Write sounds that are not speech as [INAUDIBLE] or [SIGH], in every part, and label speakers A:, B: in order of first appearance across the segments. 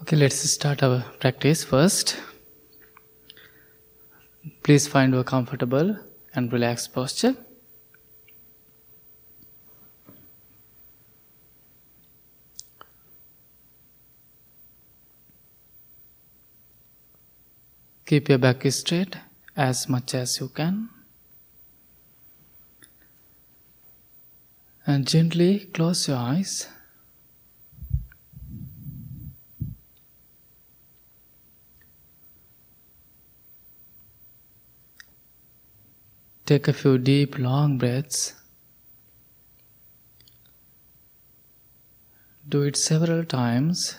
A: Okay, let's start our practice first. Please find a comfortable and relaxed posture. Keep your back straight as much as you can. And gently close your eyes. Take a few deep, long breaths. Do it several times.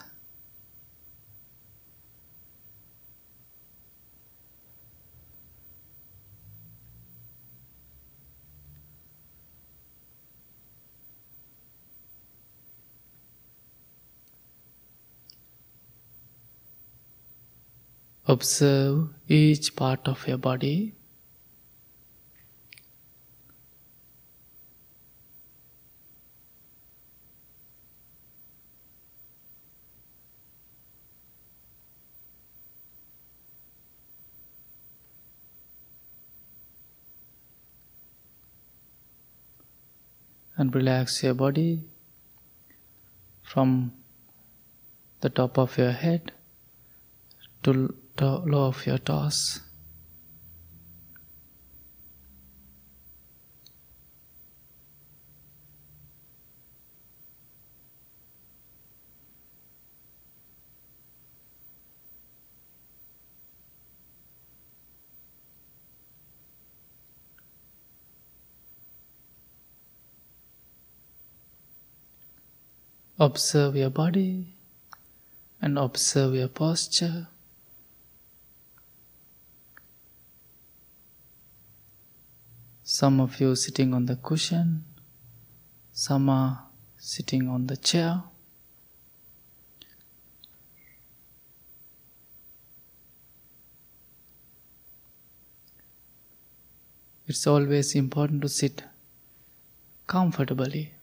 A: Observe each part of your body. And relax your body from the top of your head to the low of your toes. Observe your body and observe your posture. Some of you sitting on the cushion, some are sitting on the chair. It's always important to sit comfortably.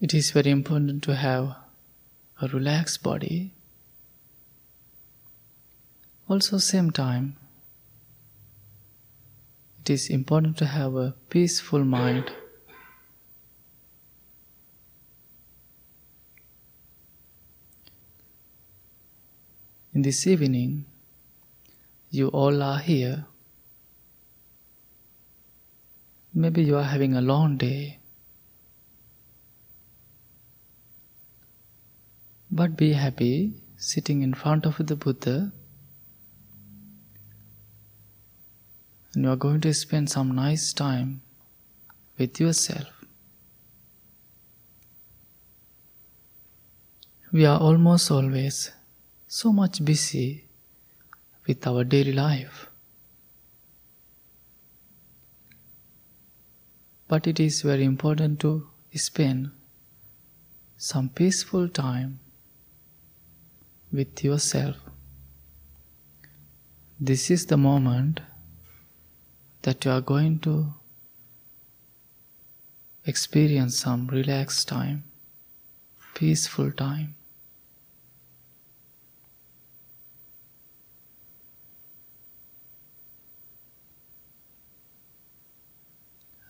A: It is very important to have a relaxed body. Also, same time, it is important to have a peaceful mind. In this evening, you all are here. Maybe you are having a long day. But be happy sitting in front of the Buddha and you are going to spend some nice time with yourself. We are almost always so much busy with our daily life. But it is very important to spend some peaceful time with yourself. This is the moment that you are going to experience some relaxed time, peaceful time.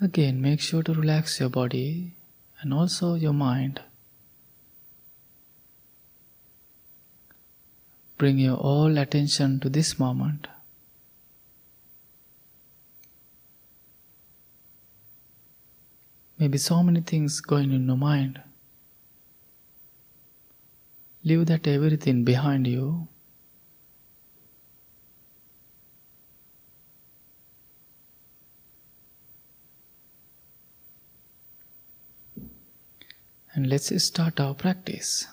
A: Again, make sure to relax your body and also your mind. Bring your all attention to this moment. Maybe so many things going in your mind. Leave that everything behind you. And let's start our practice.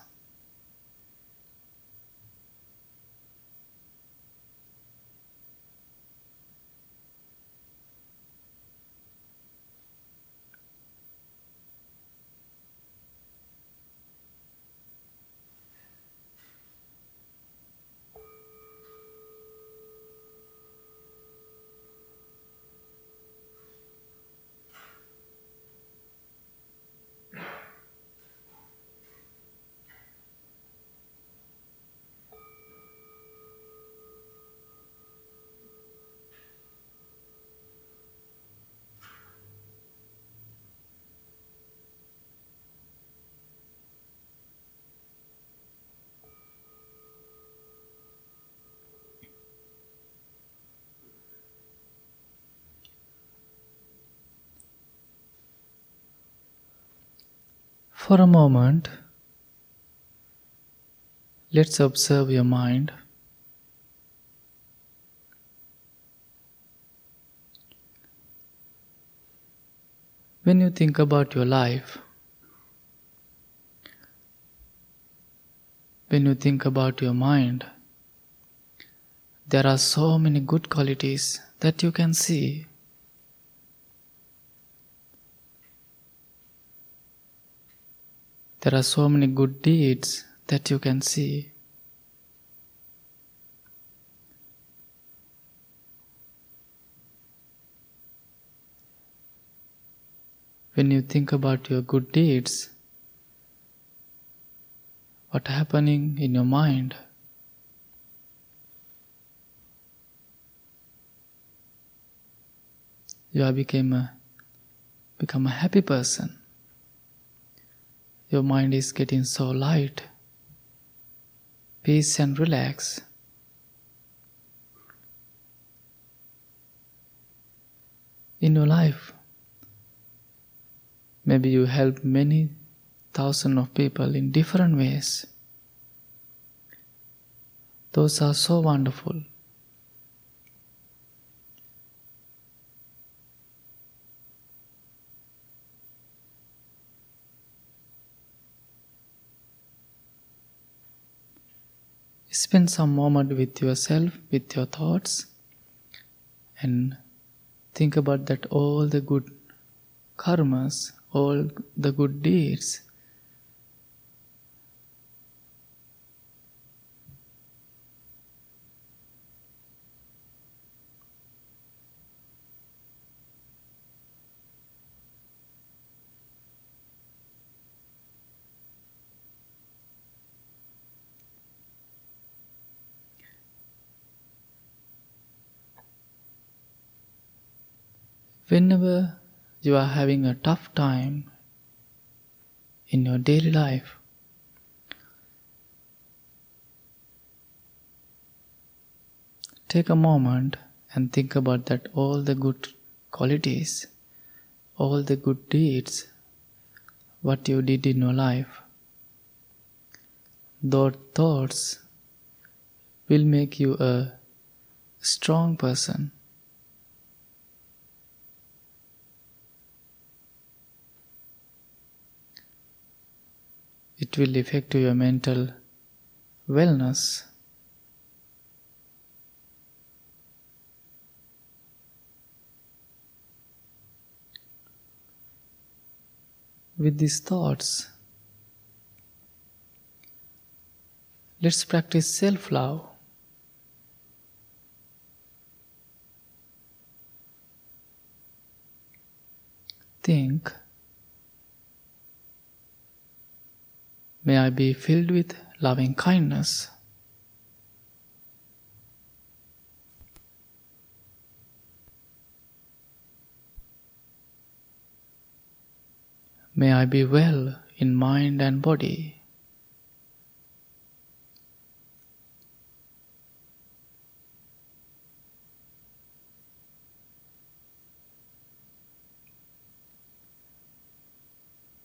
A: For a moment, let's observe your mind. When you think about your life, when you think about your mind, there are so many good qualities that you can see. There are so many good deeds that you can see. When you think about your good deeds, what happening in your mind? You have become a become a happy person. Your mind is getting so light, peace and relax. In your life, maybe you help many thousands of people in different ways. Those are so wonderful. Spend some moment with yourself, with your thoughts, and think about that all the good karmas, all the good deeds. Whenever you are having a tough time in your daily life, take a moment and think about that all the good qualities, all the good deeds, what you did in your life. Those thoughts will make you a strong person. It will affect your mental wellness. With these thoughts, let's practice self love. Think May I be filled with loving kindness. May I be well in mind and body.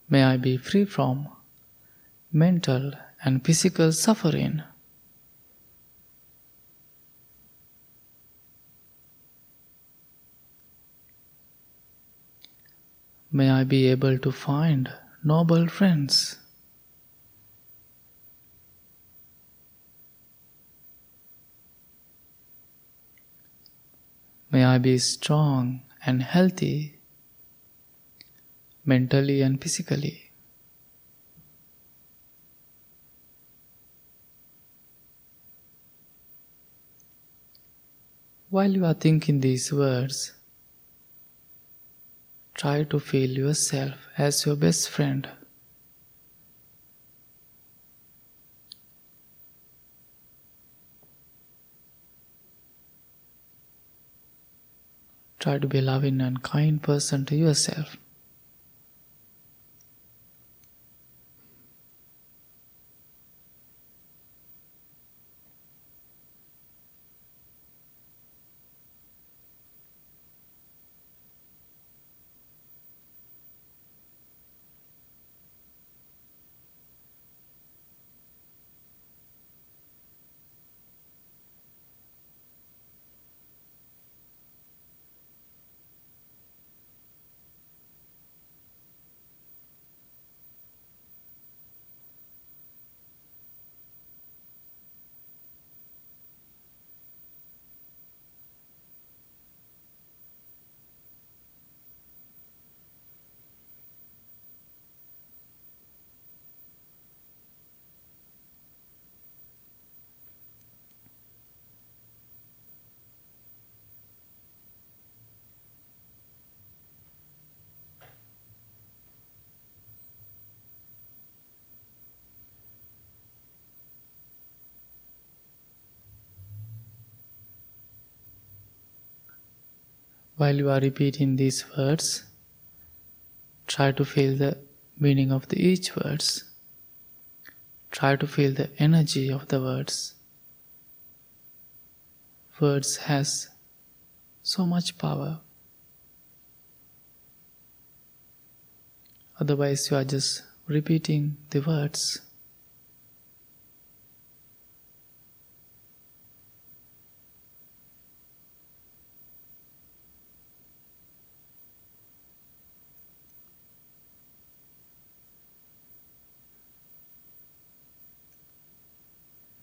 A: May I be free from mental and physical suffering. May I be able to find noble friends. May I be strong and healthy mentally and physically. While you are thinking these words, try to feel yourself as your best friend. Try to be a loving and kind person to yourself. While you are repeating these words, try to feel the meaning of the each words. Try to feel the energy of the words. Words has so much power. Otherwise, you are just repeating the words.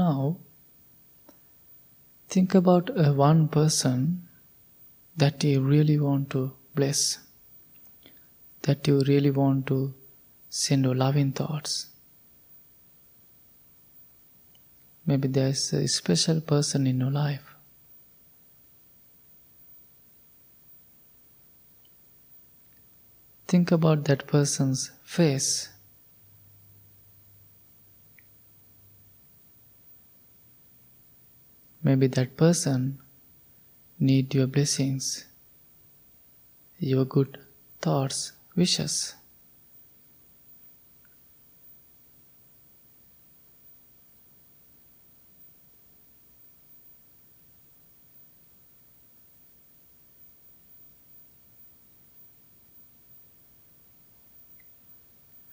A: Now, think about a one person that you really want to bless, that you really want to send your loving thoughts. Maybe there's a special person in your life. Think about that person's face. Maybe that person need your blessings, your good thoughts, wishes.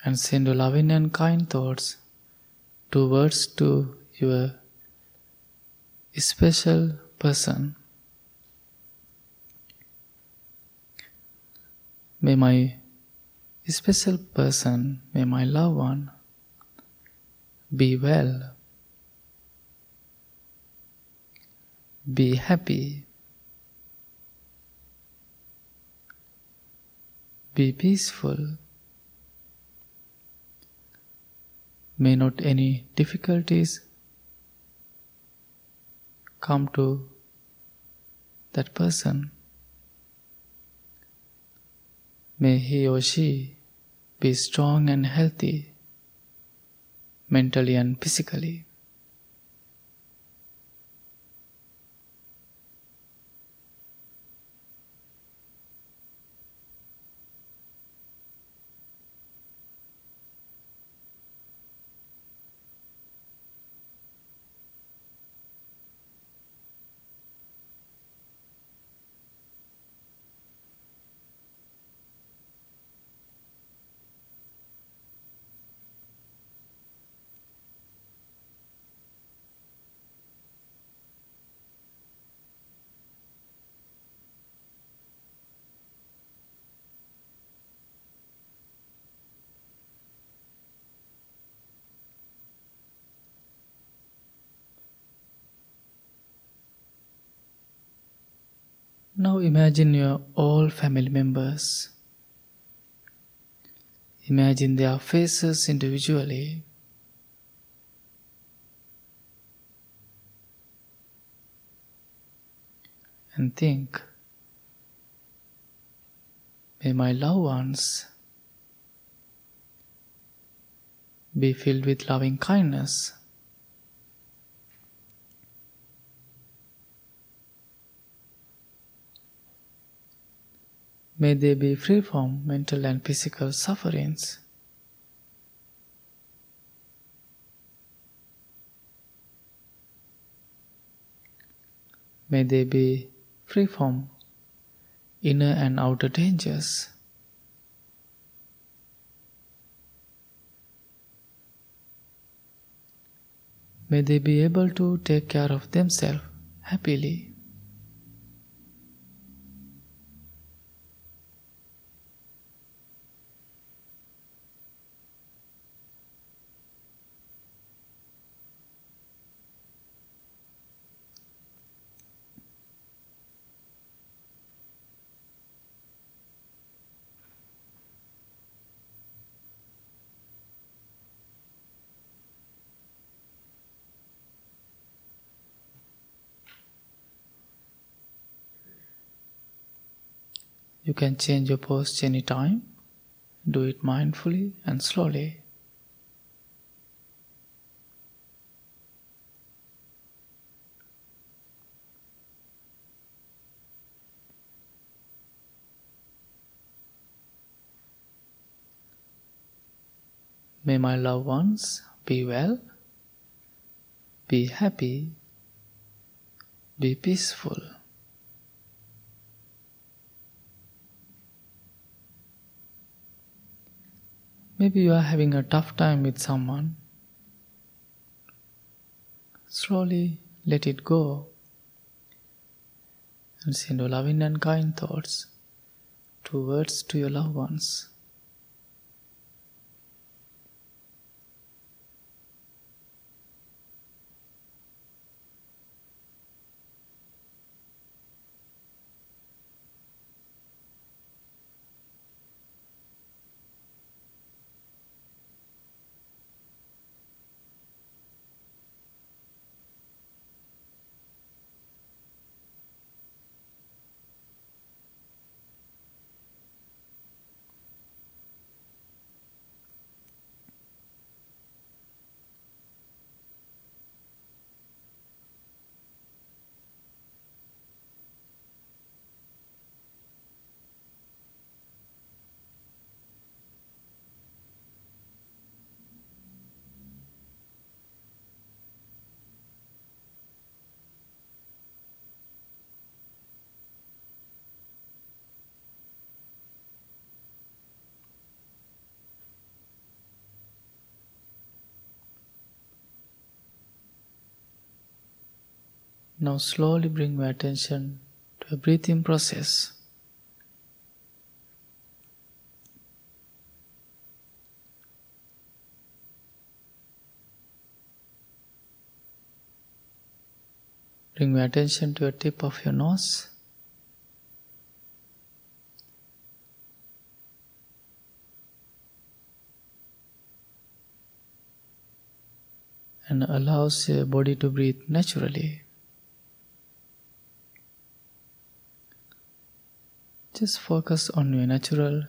A: And send loving and kind thoughts towards to your special person. May my special person, may my loved one be well, be happy, be peaceful. May not any difficulties come to that person. May he or she be strong and healthy, mentally and physically. Now imagine your all family members. Imagine their faces individually. And think, may my loved ones be filled with loving kindness. May they be free from mental and physical sufferings. May they be free from inner and outer dangers. May they be able to take care of themselves happily. You can change your posture anytime. Do it mindfully and slowly. May my loved ones be well, be happy, be peaceful. Maybe you are having a tough time with someone. Slowly let it go and send your loving and kind thoughts towards to your loved ones. Now slowly bring my attention to a breathing process. Bring my attention to the tip of your nose. And allows your body to breathe naturally. Just focus on your natural,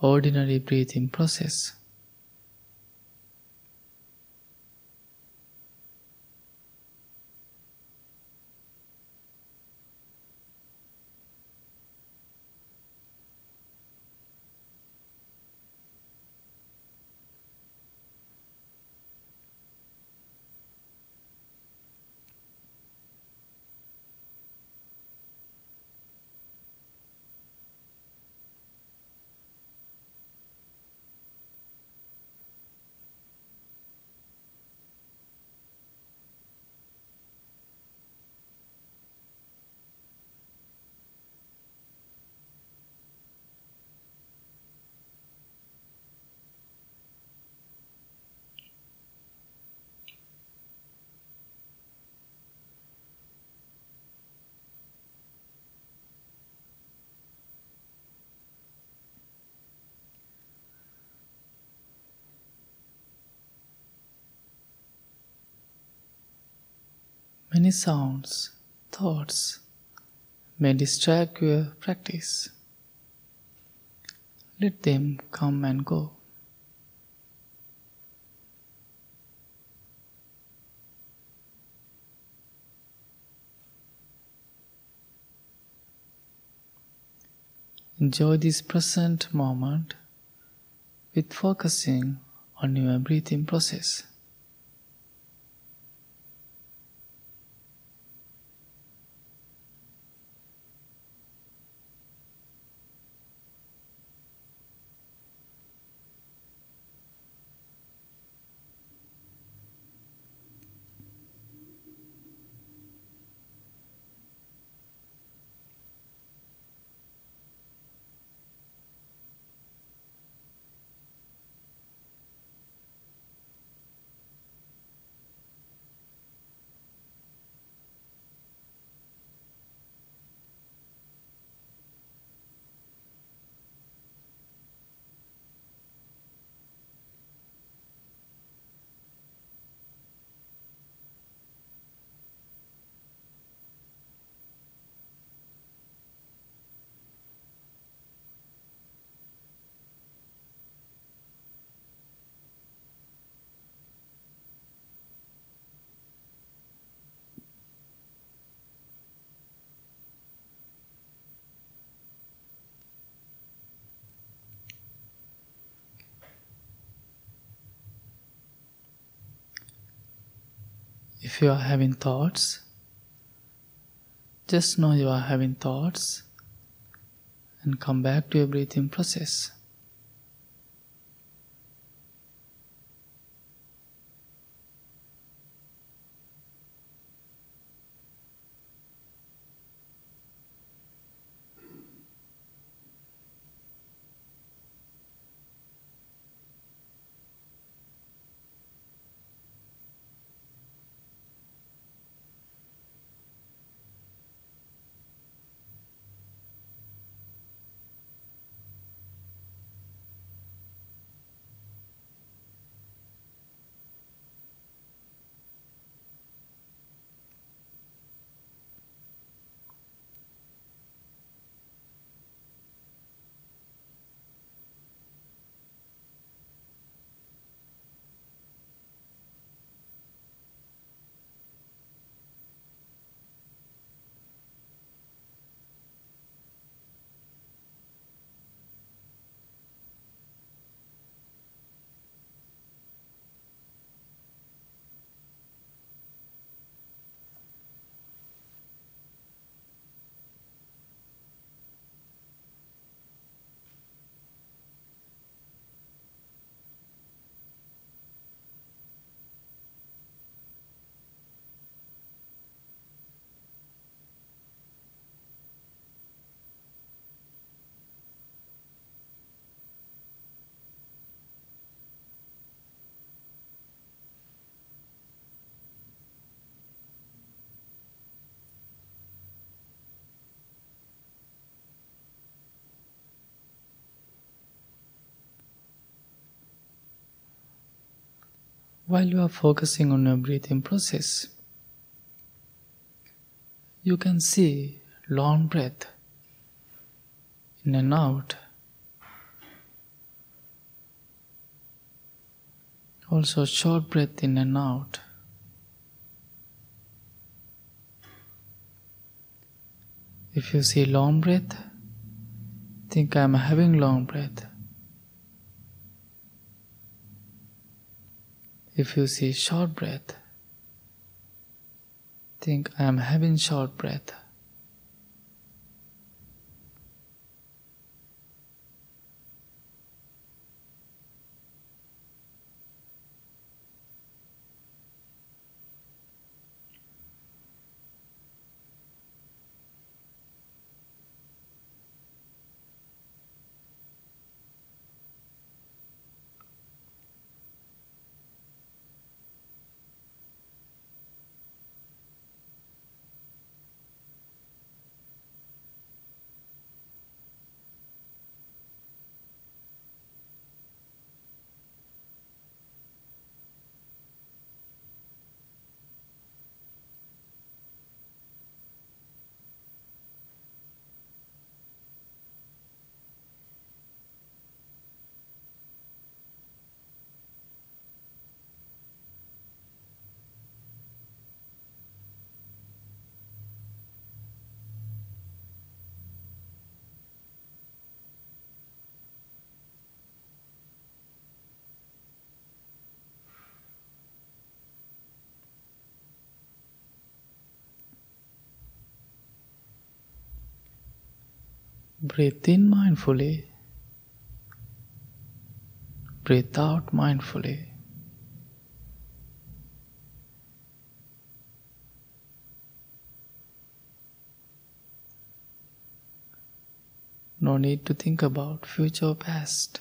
A: ordinary breathing process. Many sounds, thoughts may distract your practice. Let them come and go. Enjoy this present moment with focusing on your breathing process. If you are having thoughts, just know you are having thoughts and come back to your breathing process. While you are focusing on your breathing process, you can see long breath in and out. Also, short breath in and out. If you see long breath, think I am having long breath. If you see short breath, think I am having short breath. Breathe in mindfully. Breathe out mindfully. No need to think about future past.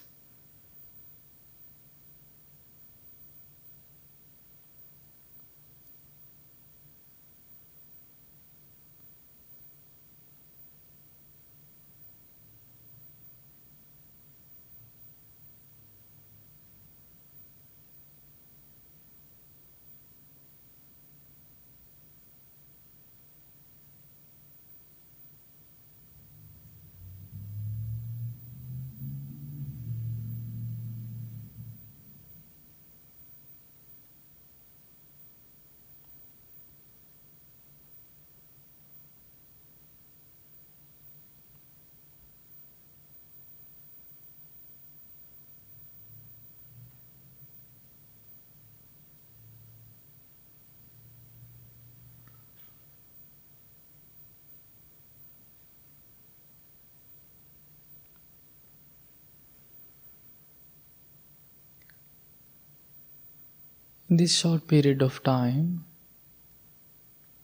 A: This short period of time,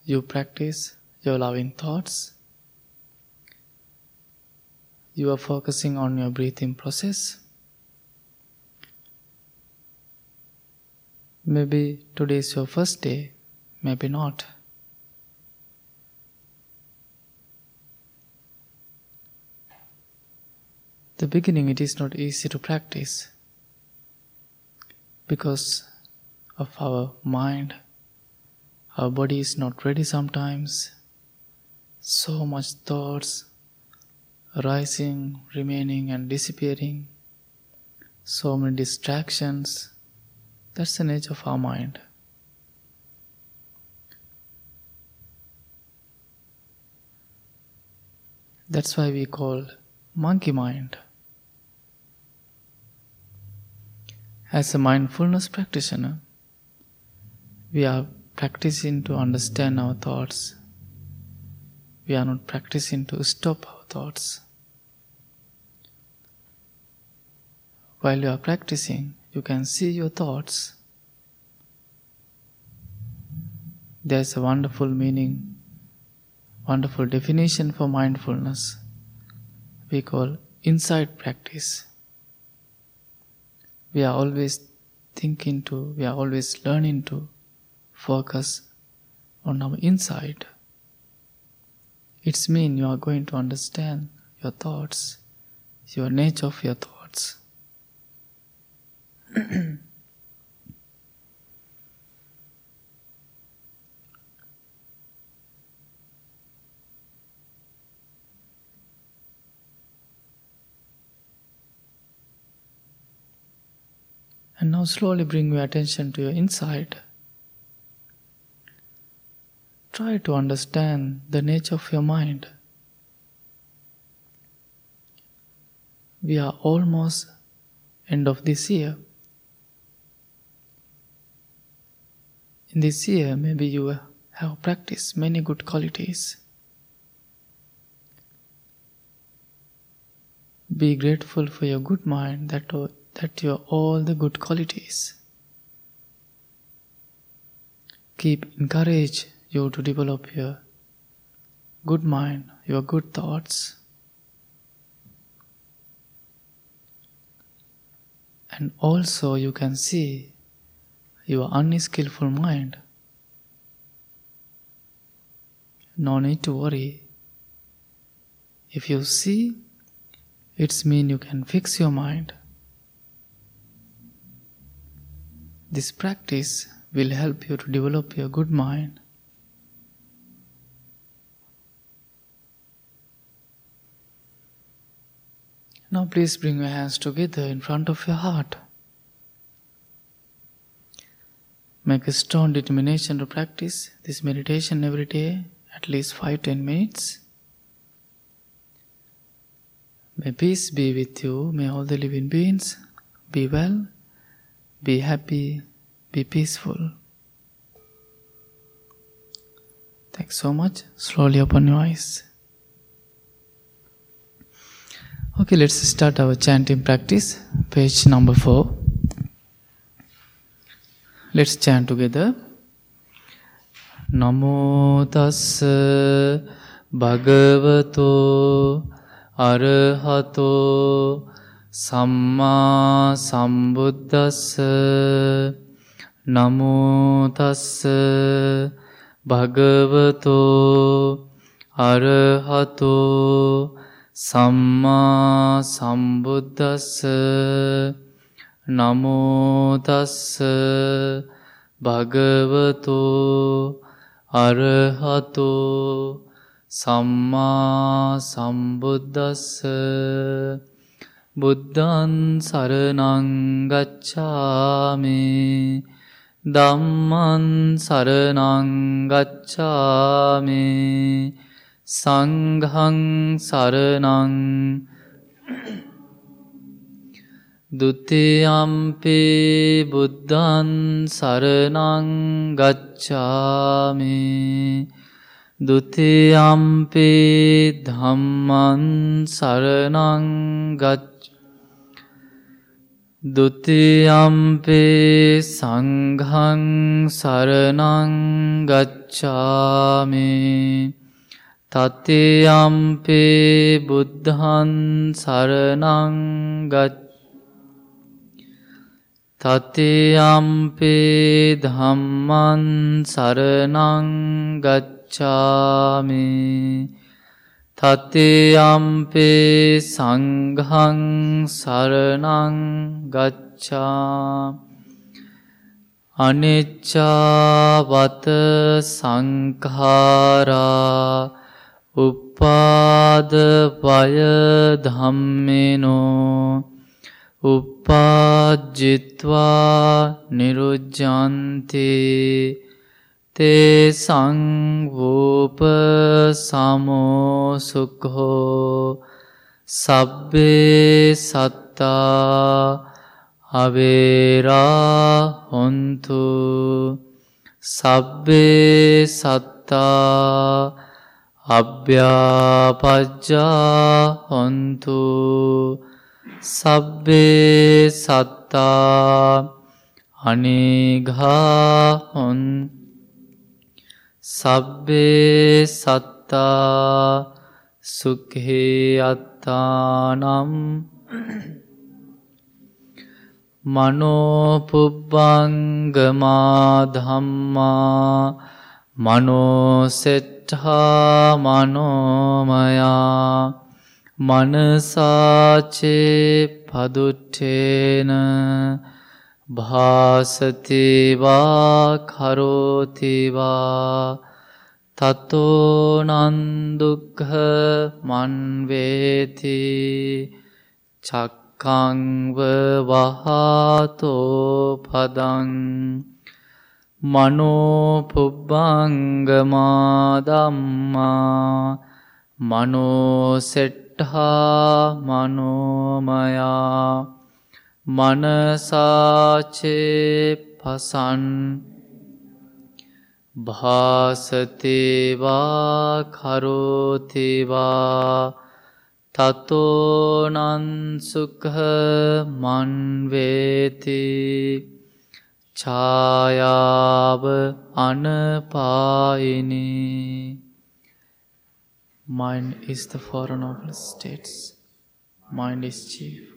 A: you practice your loving thoughts. You are focusing on your breathing process. Maybe today is your first day, maybe not. The beginning, it is not easy to practice because of our mind. Our body is not ready sometimes. So much thoughts arising, remaining, and disappearing. So many distractions. That's the nature of our mind. That's why we call monkey mind. As a mindfulness practitioner, we are practicing to understand our thoughts. We are not practicing to stop our thoughts. While you are practicing, you can see your thoughts. There's a wonderful meaning, wonderful definition for mindfulness. We call inside practice. We are always thinking to, we are always learning to focus on our inside. It's mean you are going to understand your thoughts, your nature of your thoughts. and now slowly bring your attention to your inside. Try to understand the nature of your mind. We are almost end of this year. In this year, maybe you have practiced many good qualities. Be grateful for your good mind that, that you are all the good qualities. Keep encourage you to develop your good mind, your good thoughts. And also, you can see your unskillful mind. No need to worry. If you see, it's mean you can fix your mind. This practice will help you to develop your good mind. Now, please bring your hands together in front of your heart. Make a strong determination to practice this meditation every day, at least 5 10 minutes. May peace be with you. May all the living beings be well, be happy, be peaceful. Thanks so much. Slowly open your eyes. Okay, let's start our chanting practice. Page number 4. Let's chant together. Namo tassa bhagavato arahato සම්මා සම්බුද්දස්ස නමෝ තස්ස භගවතෝ අරහතෝ සම්මා සම්බුද්දස්ස නමෝතස්ස භගවතෝ අරහතෝ සම්මා සම්බුද්දස්ස බුද්ධන් සරනංගච්ඡාමි දම්මන් සරනංගච්ඡාමි සංඝං සරණං දුතියම්පේ බුද්ධන් සරණං ගච්ඡාමි දුතියම්පේ ධම්මන් සරණං ගච්ඡ දුතියම්පේ සංඝං සරණං ගච්ඡාමේ තතියම්පේ බුද්ධන් සරණංගත් තතියම්පේ ධම්මන් සරණංගච්ඡාමි තතියම්පේ සංඝන් සරණංගච්ඡා අනිච්චාවත සංකාරා උපාද වය ධම්මේනෝ උපාජිත්වා නිරුජ්ජන්තේ තේ සංවූප සමෝසුක්හෝ සබ්බේ සත්තා අවේරා හොන්තු සබ්බේ සත්තා අභ්‍යාපජ්ජා හොන්තු සබ්බේ සත්තා අනිඝා හොන්තු සබ්බේ සත්තා සුක්හේ අත්තානම් මනෝපුබ්බංගමා ධම්මා මනෝසෙට්හා මනෝමයා මනසාචේ පදුට්ටේන භාසතිවා කරෝතිවා තතෝනන්දුක්හ මන්වේති චක්කංව වහාතෝ පදං මනෝපුබ්බංගමාදම්මා මනෝසෙට්හා මනෝමයා මනසාචේ පසන් භාසතේවා කරෝතිවා තතෝනන්සුකහ මන්වේති ඡායාව අනපායිනී Mind is the four noble states. Mind is chief.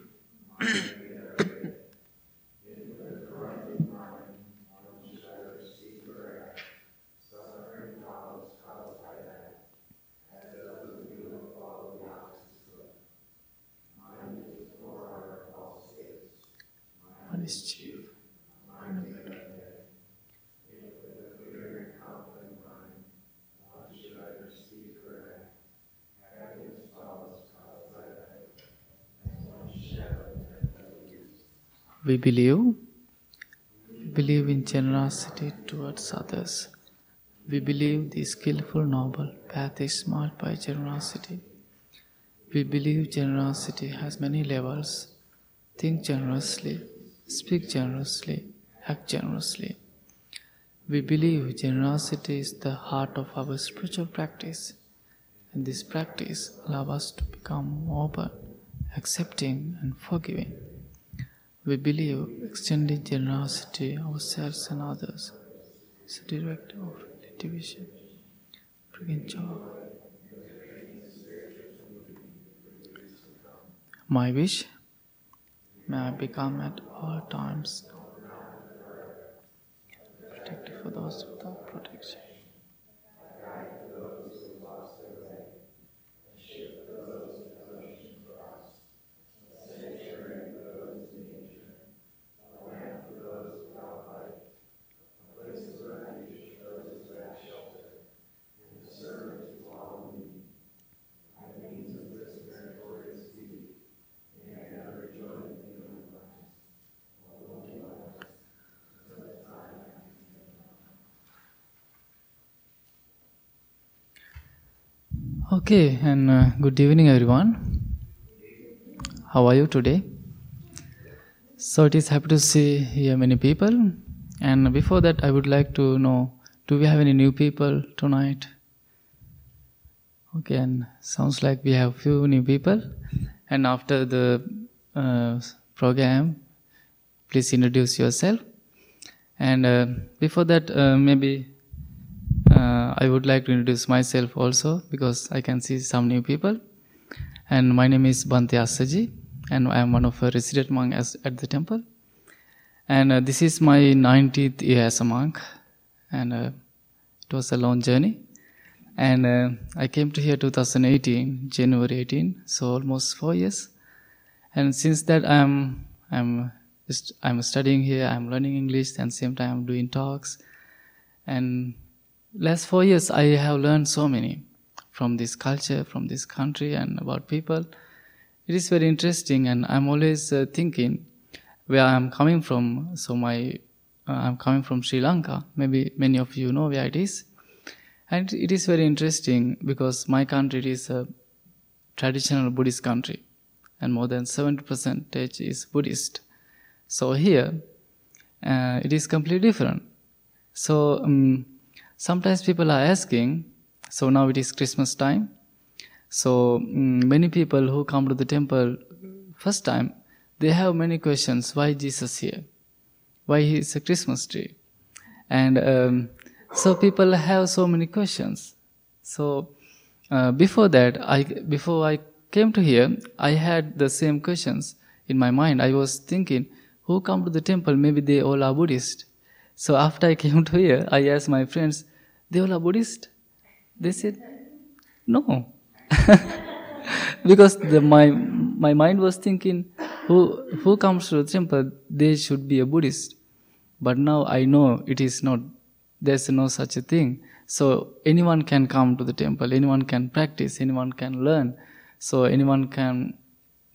A: mischief. We believe, believe in generosity towards others. We believe the skillful noble path is marked by generosity. We believe generosity has many levels. Think generously, speak generously, act generously. We believe generosity is the heart of our spiritual practice, and this practice allows us to become open, accepting, and forgiving. We believe extending generosity ourselves and others is a direct of the division, bringing joy. My wish may I become at all times protected for those without protection. Okay, and uh, good evening, everyone. How are you today? So it is happy to see here many people. And before that, I would like to know: Do we have any new people tonight? Okay, and sounds like we have few new people. And after the uh, program, please introduce yourself. And uh, before that, uh, maybe I would like to introduce myself also because I can see some new people. And my name is Bhante Assaji, and I am one of the resident monks at the temple. And uh, this is my 90th year as a monk, and uh, it was a long journey. And uh, I came to here 2018, January 18, so almost four years. And since that, I'm I'm I'm studying here. I'm learning English, and same time I'm doing talks. And last four years, I have learned so many from this culture, from this country, and about people. It is very interesting, and I'm always uh, thinking where I'm coming from. So my uh, I'm coming from Sri Lanka. Maybe many of you know where it is, and it is very interesting because my country is a traditional Buddhist country, and more than seventy percentage is Buddhist. So here, uh, it is completely different. So um, sometimes people are asking. So now it is Christmas time. So um, many people who come to the temple first time they have many questions why jesus here? Why he is a christmas tree? And um, so people have so many questions. So uh, before that i before i came to here i had the same questions in my mind. I was thinking who come to the temple? Maybe they all are buddhist. So after i [LAUGHS] came to here i asked my friends they all are buddhist they said no. [LAUGHS] Because the, my my mind was thinking who who comes to the temple they should be a buddhist. But now i know it is not there's no such a thing. So anyone can come to the temple anyone can practice anyone can learn. So anyone can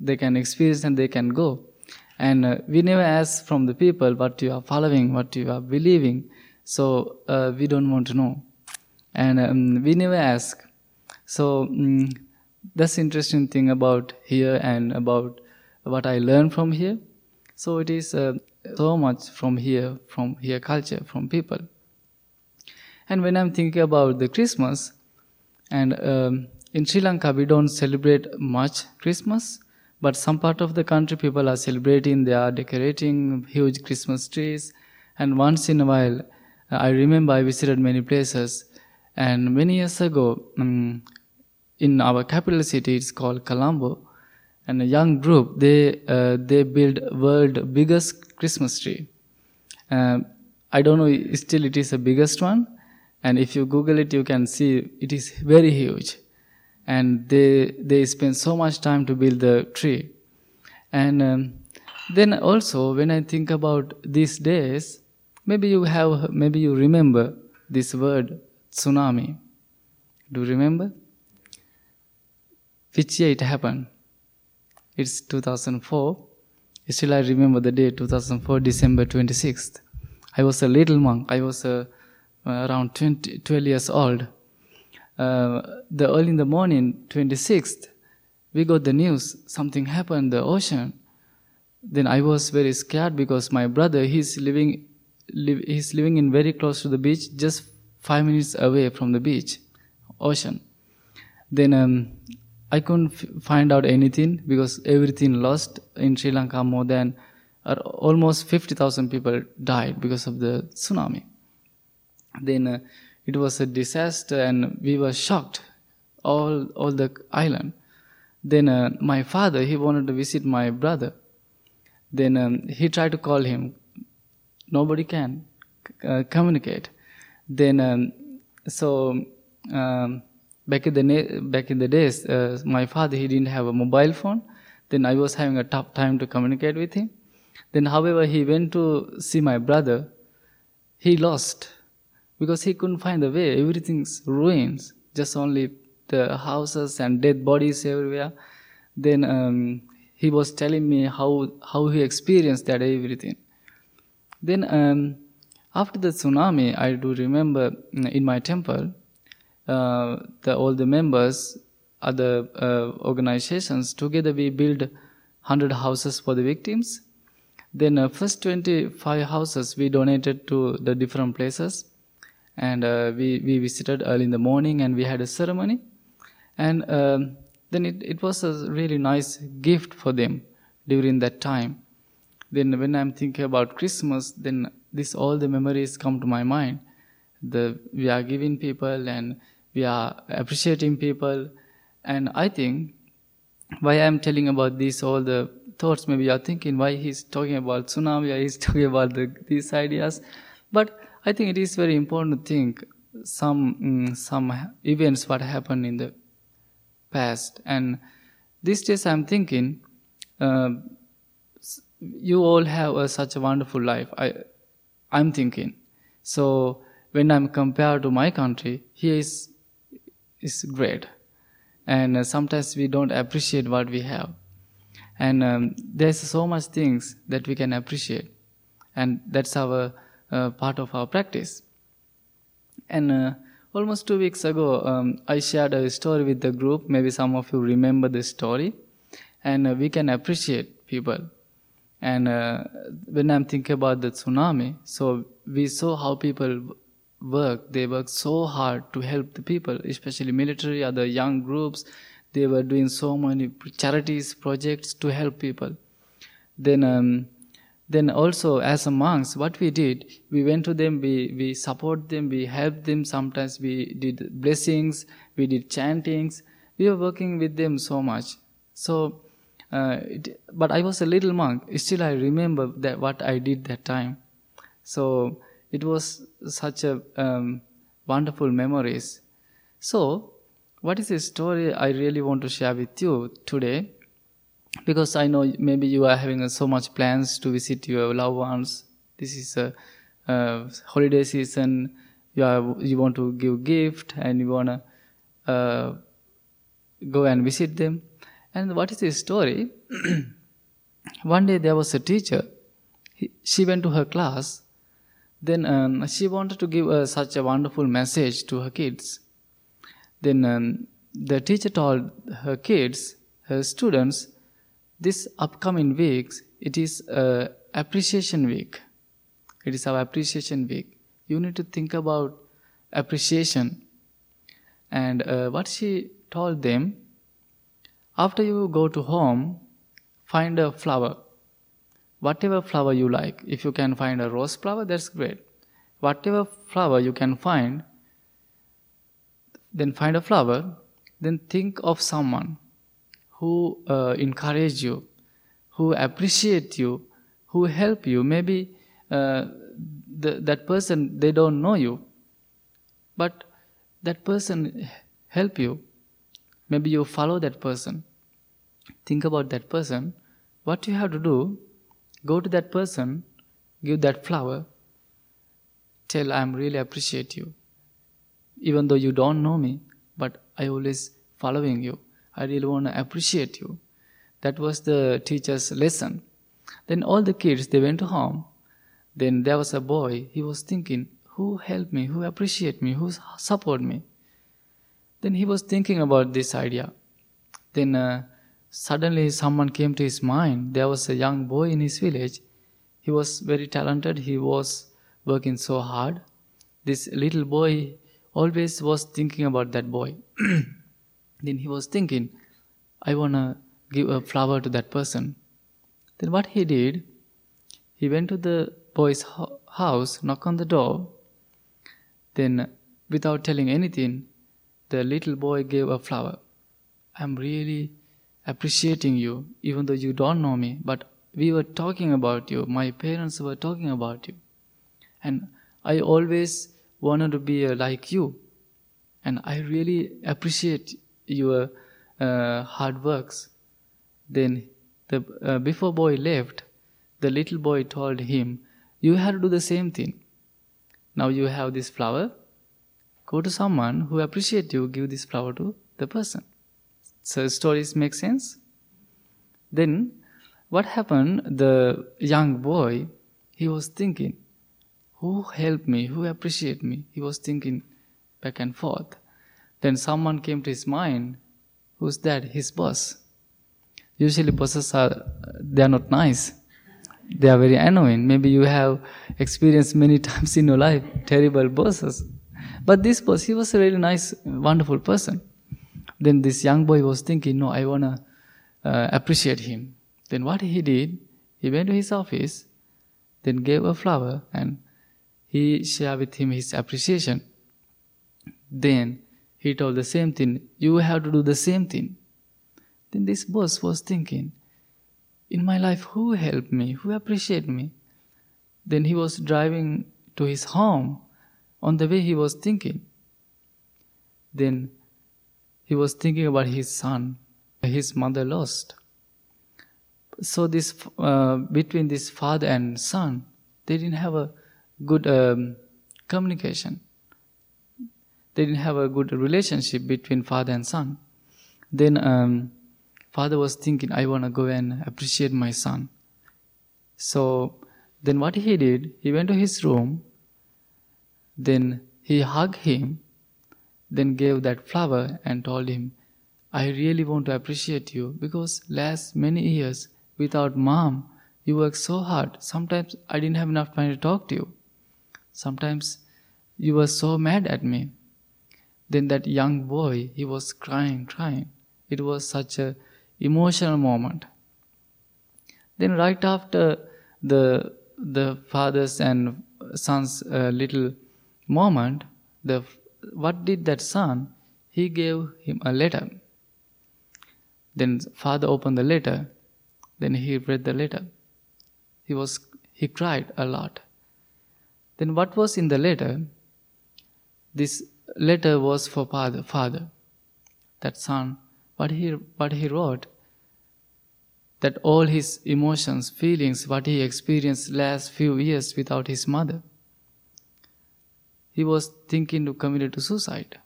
A: they can experience and they can go. And uh, we never ask from the people what you are following what you are believing. So uh, we don't want to know and um, we never ask so um, that's interesting thing about here and about what I learned from here. So it is uh, so much from here, from here culture, from people. And when I'm thinking about the Christmas, and um, in Sri Lanka we don't celebrate much Christmas, but some part of the country people are celebrating. They are decorating huge Christmas trees, and once in a while, I remember I visited many places. And many years ago, um, in our capital city, it's called Colombo, and a young group they uh, they build world biggest Christmas tree. Uh, I don't know, still it is the biggest one, and if you Google it, you can see it is very huge, and they they spend so much time to build the tree, and um, then also when I think about these days, maybe you have maybe you remember this word tsunami. Do you remember? which year it happened. It's 2004. Still, I remember the day 2004, December 26th. I was a little monk. I was uh, around 20, 12 years old. Uh, the early in the morning, 26th, we got the news something happened the ocean. Then I was very scared because my brother he's living li- he's living in very close to the beach, just five minutes away from the beach, ocean. Then um, I couldn't find out anything because everything lost in Sri Lanka. More than uh, almost 50,000 people died because of the tsunami. Then uh, it was a disaster and we were shocked, all, all the island. Then uh, my father, he wanted to visit my brother. Then um, he tried to call him. Nobody can uh, communicate. Then, um, so um, back in the back in the days, uh, my father he didn't have a mobile phone. Then I was having a tough time to communicate with him. Then, however, he went to see my brother. He lost because he couldn't find the way. Everything's ruins. Just only the houses and dead bodies everywhere. Then um, he was telling me how how he experienced that everything. Then um, after the tsunami, I do remember in my temple uh, the, all the members, other uh, organizations, together we build 100 houses for the victims. Then uh, first 25 houses we donated to the different places. And uh, we, we visited early in the morning and we had a ceremony. And um, then it, it was a really nice gift for them during that time. then when I'm thinking about Christmas, then this all the memories come to my mind. The we are giving people and we are appreciating people, and I think why I'm telling about this all the thoughts. Maybe you are thinking why he's talking about tsunami, or he's [LAUGHS] talking about the, these ideas, but I think it is very important to think some mm, some events what happened in the past, and these days I'm thinking. Uh, you all have such a wonderful life. I, I'm thinking. So when I'm compared to my country, here is is great, and uh, sometimes we don't appreciate what we have, and um, there's so much things that we can appreciate, and that's our uh, part of our practice. And uh, almost two weeks ago, um, I shared a story with the group. Maybe some of you remember the story, and uh, we can appreciate people and uh, when I'm thinking about the tsunami, so we saw how people work. They work so hard to help the people, especially military, other young groups. They were doing so many charities, projects to help people. Then, um, then also as a monks, what we did, we went to them, we, we support them, we helped them. Sometimes we did blessings, we did chantings. We were working with them so much. So uh, it, but I was a little monk. Still, I remember that what I did that time. So it was such a um, wonderful memories. So, what is the story I really want to share with you today? Because I know maybe you are having uh, so much plans to visit your loved ones. This is a, a holiday season. You are, you want to give gift and you wanna uh, go and visit them. And what is the story? [CLEARS THROAT] One day there was a teacher. He, she went to her class. Then um, she wanted to give uh, such a wonderful message to her kids. Then um, the teacher told her kids, her students, this upcoming weeks it is uh, appreciation week. It is our appreciation week. You need to think about appreciation. And uh, what she told them, after you go to home, find a flower. Whatever flower you like. If you can find a rose flower, that's great. Whatever flower you can find, then find a flower. Then think of someone who uh, encourage you, who appreciate you, who help you. Maybe uh, the, that person they don't know you, but that person help you. Maybe you follow that person think about that person, what you have to do, go to that person, give that flower, tell I'm really appreciate you. Even though you don't know me, but I always following you. I really want to appreciate you. That was the teacher's lesson. Then all the kids they went home. Then there was a boy. He was thinking, who helped me, who appreciate me, who support me. Then he was thinking about this idea. Then uh, Suddenly, someone came to his mind. There was a young boy in his village. He was very talented. He was working so hard. This little boy always was thinking about that boy. [CLEARS THROAT] then he was thinking, I want to give a flower to that person. Then what he did, he went to the boy's house, knocked on the door. Then, without telling anything, the little boy gave a flower. I'm really appreciating you, even though you don't know me, but we were talking about you. My parents were talking about you. And I always wanted to be uh, like you. And I really appreciate your uh, hard works. Then, the uh, before boy left, the little boy told him, You have to do the same thing. Now you have this flower. Go to someone who appreciate you, give this flower to the person. So stories make sense? Then what happened? The young boy, he was thinking, who helped me? Who appreciate me? He was thinking back and forth. Then someone came to his mind. Who's that? His boss. Usually bosses are, they are not nice. They are very annoying. Maybe you have experienced many [LAUGHS] times in your life terrible bosses. But this boss, he was a really nice, wonderful person. Then this young boy was thinking, no, I want to uh, appreciate him. Then what he did, He went to his office, then gave a flower, and he shared with him his appreciation. Then he told the same thing, you have to do the same thing. Then this boss was thinking, in my life, who helped me? Who appreciated me? Then he was driving to his home. On the way, he was thinking. Then he was thinking about his son, his mother lost. So this uh, between this father and son, they didn't have a good um, communication. They didn't have a good relationship between father and son. Then um, father was thinking, I want to go and appreciate my son. So then what he did, he went to his room, then he hugged him, then gave that flower and told him, I really want to appreciate you because last many years without mom, you worked so hard. Sometimes I didn't have enough time to talk to you. Sometimes you were so mad at me. Then that young boy, he was crying, crying. It was such a emotional moment. Then right after the the father's and son's uh, little moment, the what did that son? He gave him a letter. Then father opened the letter. Then he read the letter. He was he cried a lot. Then what was in the letter? This letter was for father. Father, that son what he, what he wrote, that all his emotions, feelings, what he experienced last few years without his mother, he was thinking to commit to suicide.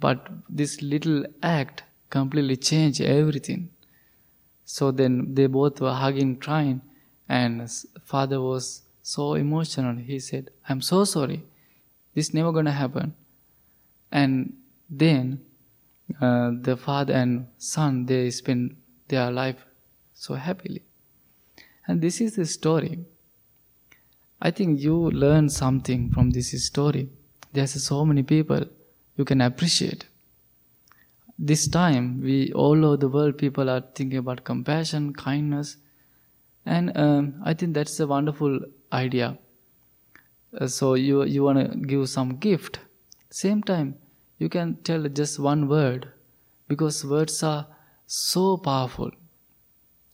A: But this little act completely changed everything. So then they both were hugging, crying, and father was so emotional. He said, "I'm so sorry. This never gonna happen." And then uh, the father and son they spend their life so happily and this is the story i think you learn something from this story there's so many people you can appreciate this time we all over the world people are thinking about compassion kindness and um, i think that's a wonderful idea uh, so you you want to give some gift same time you can tell just one word because words are so powerful.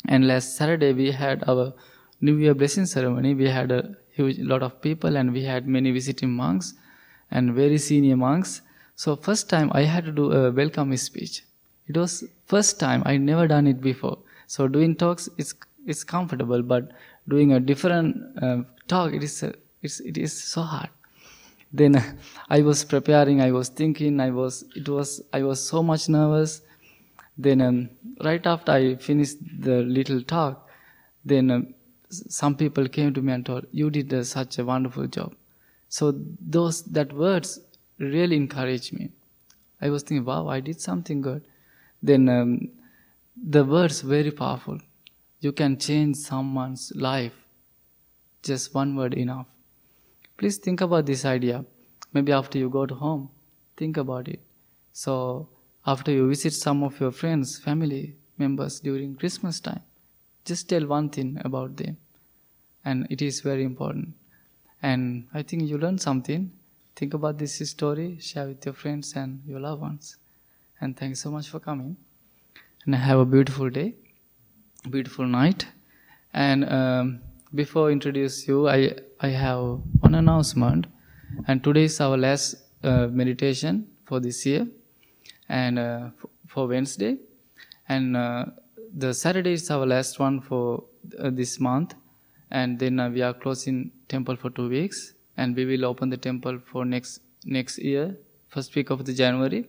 A: And last Saturday we had our New Year blessing ceremony. We had a huge lot of people and we had many visiting monks and very senior monks. So first time I had to do a welcome speech. It was first time I never done it before. So doing talks is it's comfortable, but doing a different uh, talk it is uh, it's, it is so hard then [LAUGHS] i was preparing i was thinking i was it was i was so much nervous then um, right after i finished the little talk then um, some people came to me and told you did uh, such a wonderful job. So those that words really encouraged me. I was thinking wow i did something good. Then um, the words very powerful. You can change someone's life. Just one word enough. Please think about this idea. Maybe after you go to home, think about it. So, after you visit some of your friends, family members during Christmas time, just tell one thing about them. And it is very important. And I think you learn something. Think about this story, share with your friends and your loved ones. And thanks so much for coming. And have a beautiful day, beautiful night. And um, before I introduce you, I, I have one announcement. And today is our last uh, meditation for this year and uh, for Wednesday. And uh, the Saturday is our last one for uh, this month. And then uh, we are closing temple for two weeks. And we will open the temple for next next year, first week of the January.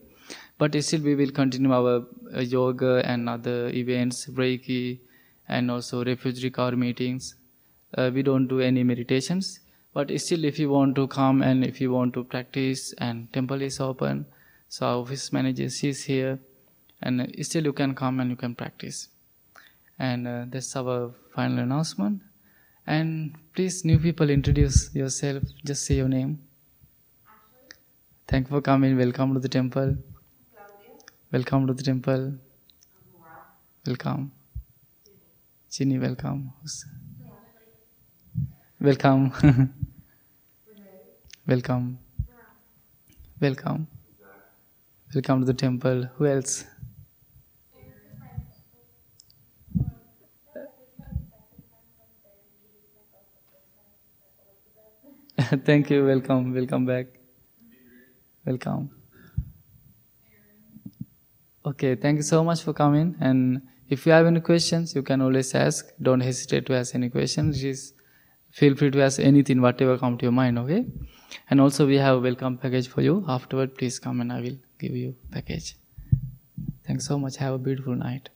A: But still we will continue our uh, yoga and other events, Reiki, and also refugee recovery meetings uh, we don't do any meditations but still if you want to come and if you want to practice and temple is open so our office manager is here and still you can come and you can practice and uh, that's our final announcement and please new people introduce yourself just say your name thank you for coming welcome to the temple welcome to the temple welcome Ginny, welcome. Welcome. [LAUGHS] welcome. Welcome. Welcome to the temple. Who else? [LAUGHS] Thank you. Welcome. Welcome back. Welcome. Okay. Thank you so much for coming. And if you have any questions, you can always ask. Don't hesitate to ask any questions. Just feel free to ask anything, whatever come to your mind. Okay. And also we have a welcome package for you. Afterward, please come and I will give you package. Thanks so much. Have a beautiful night.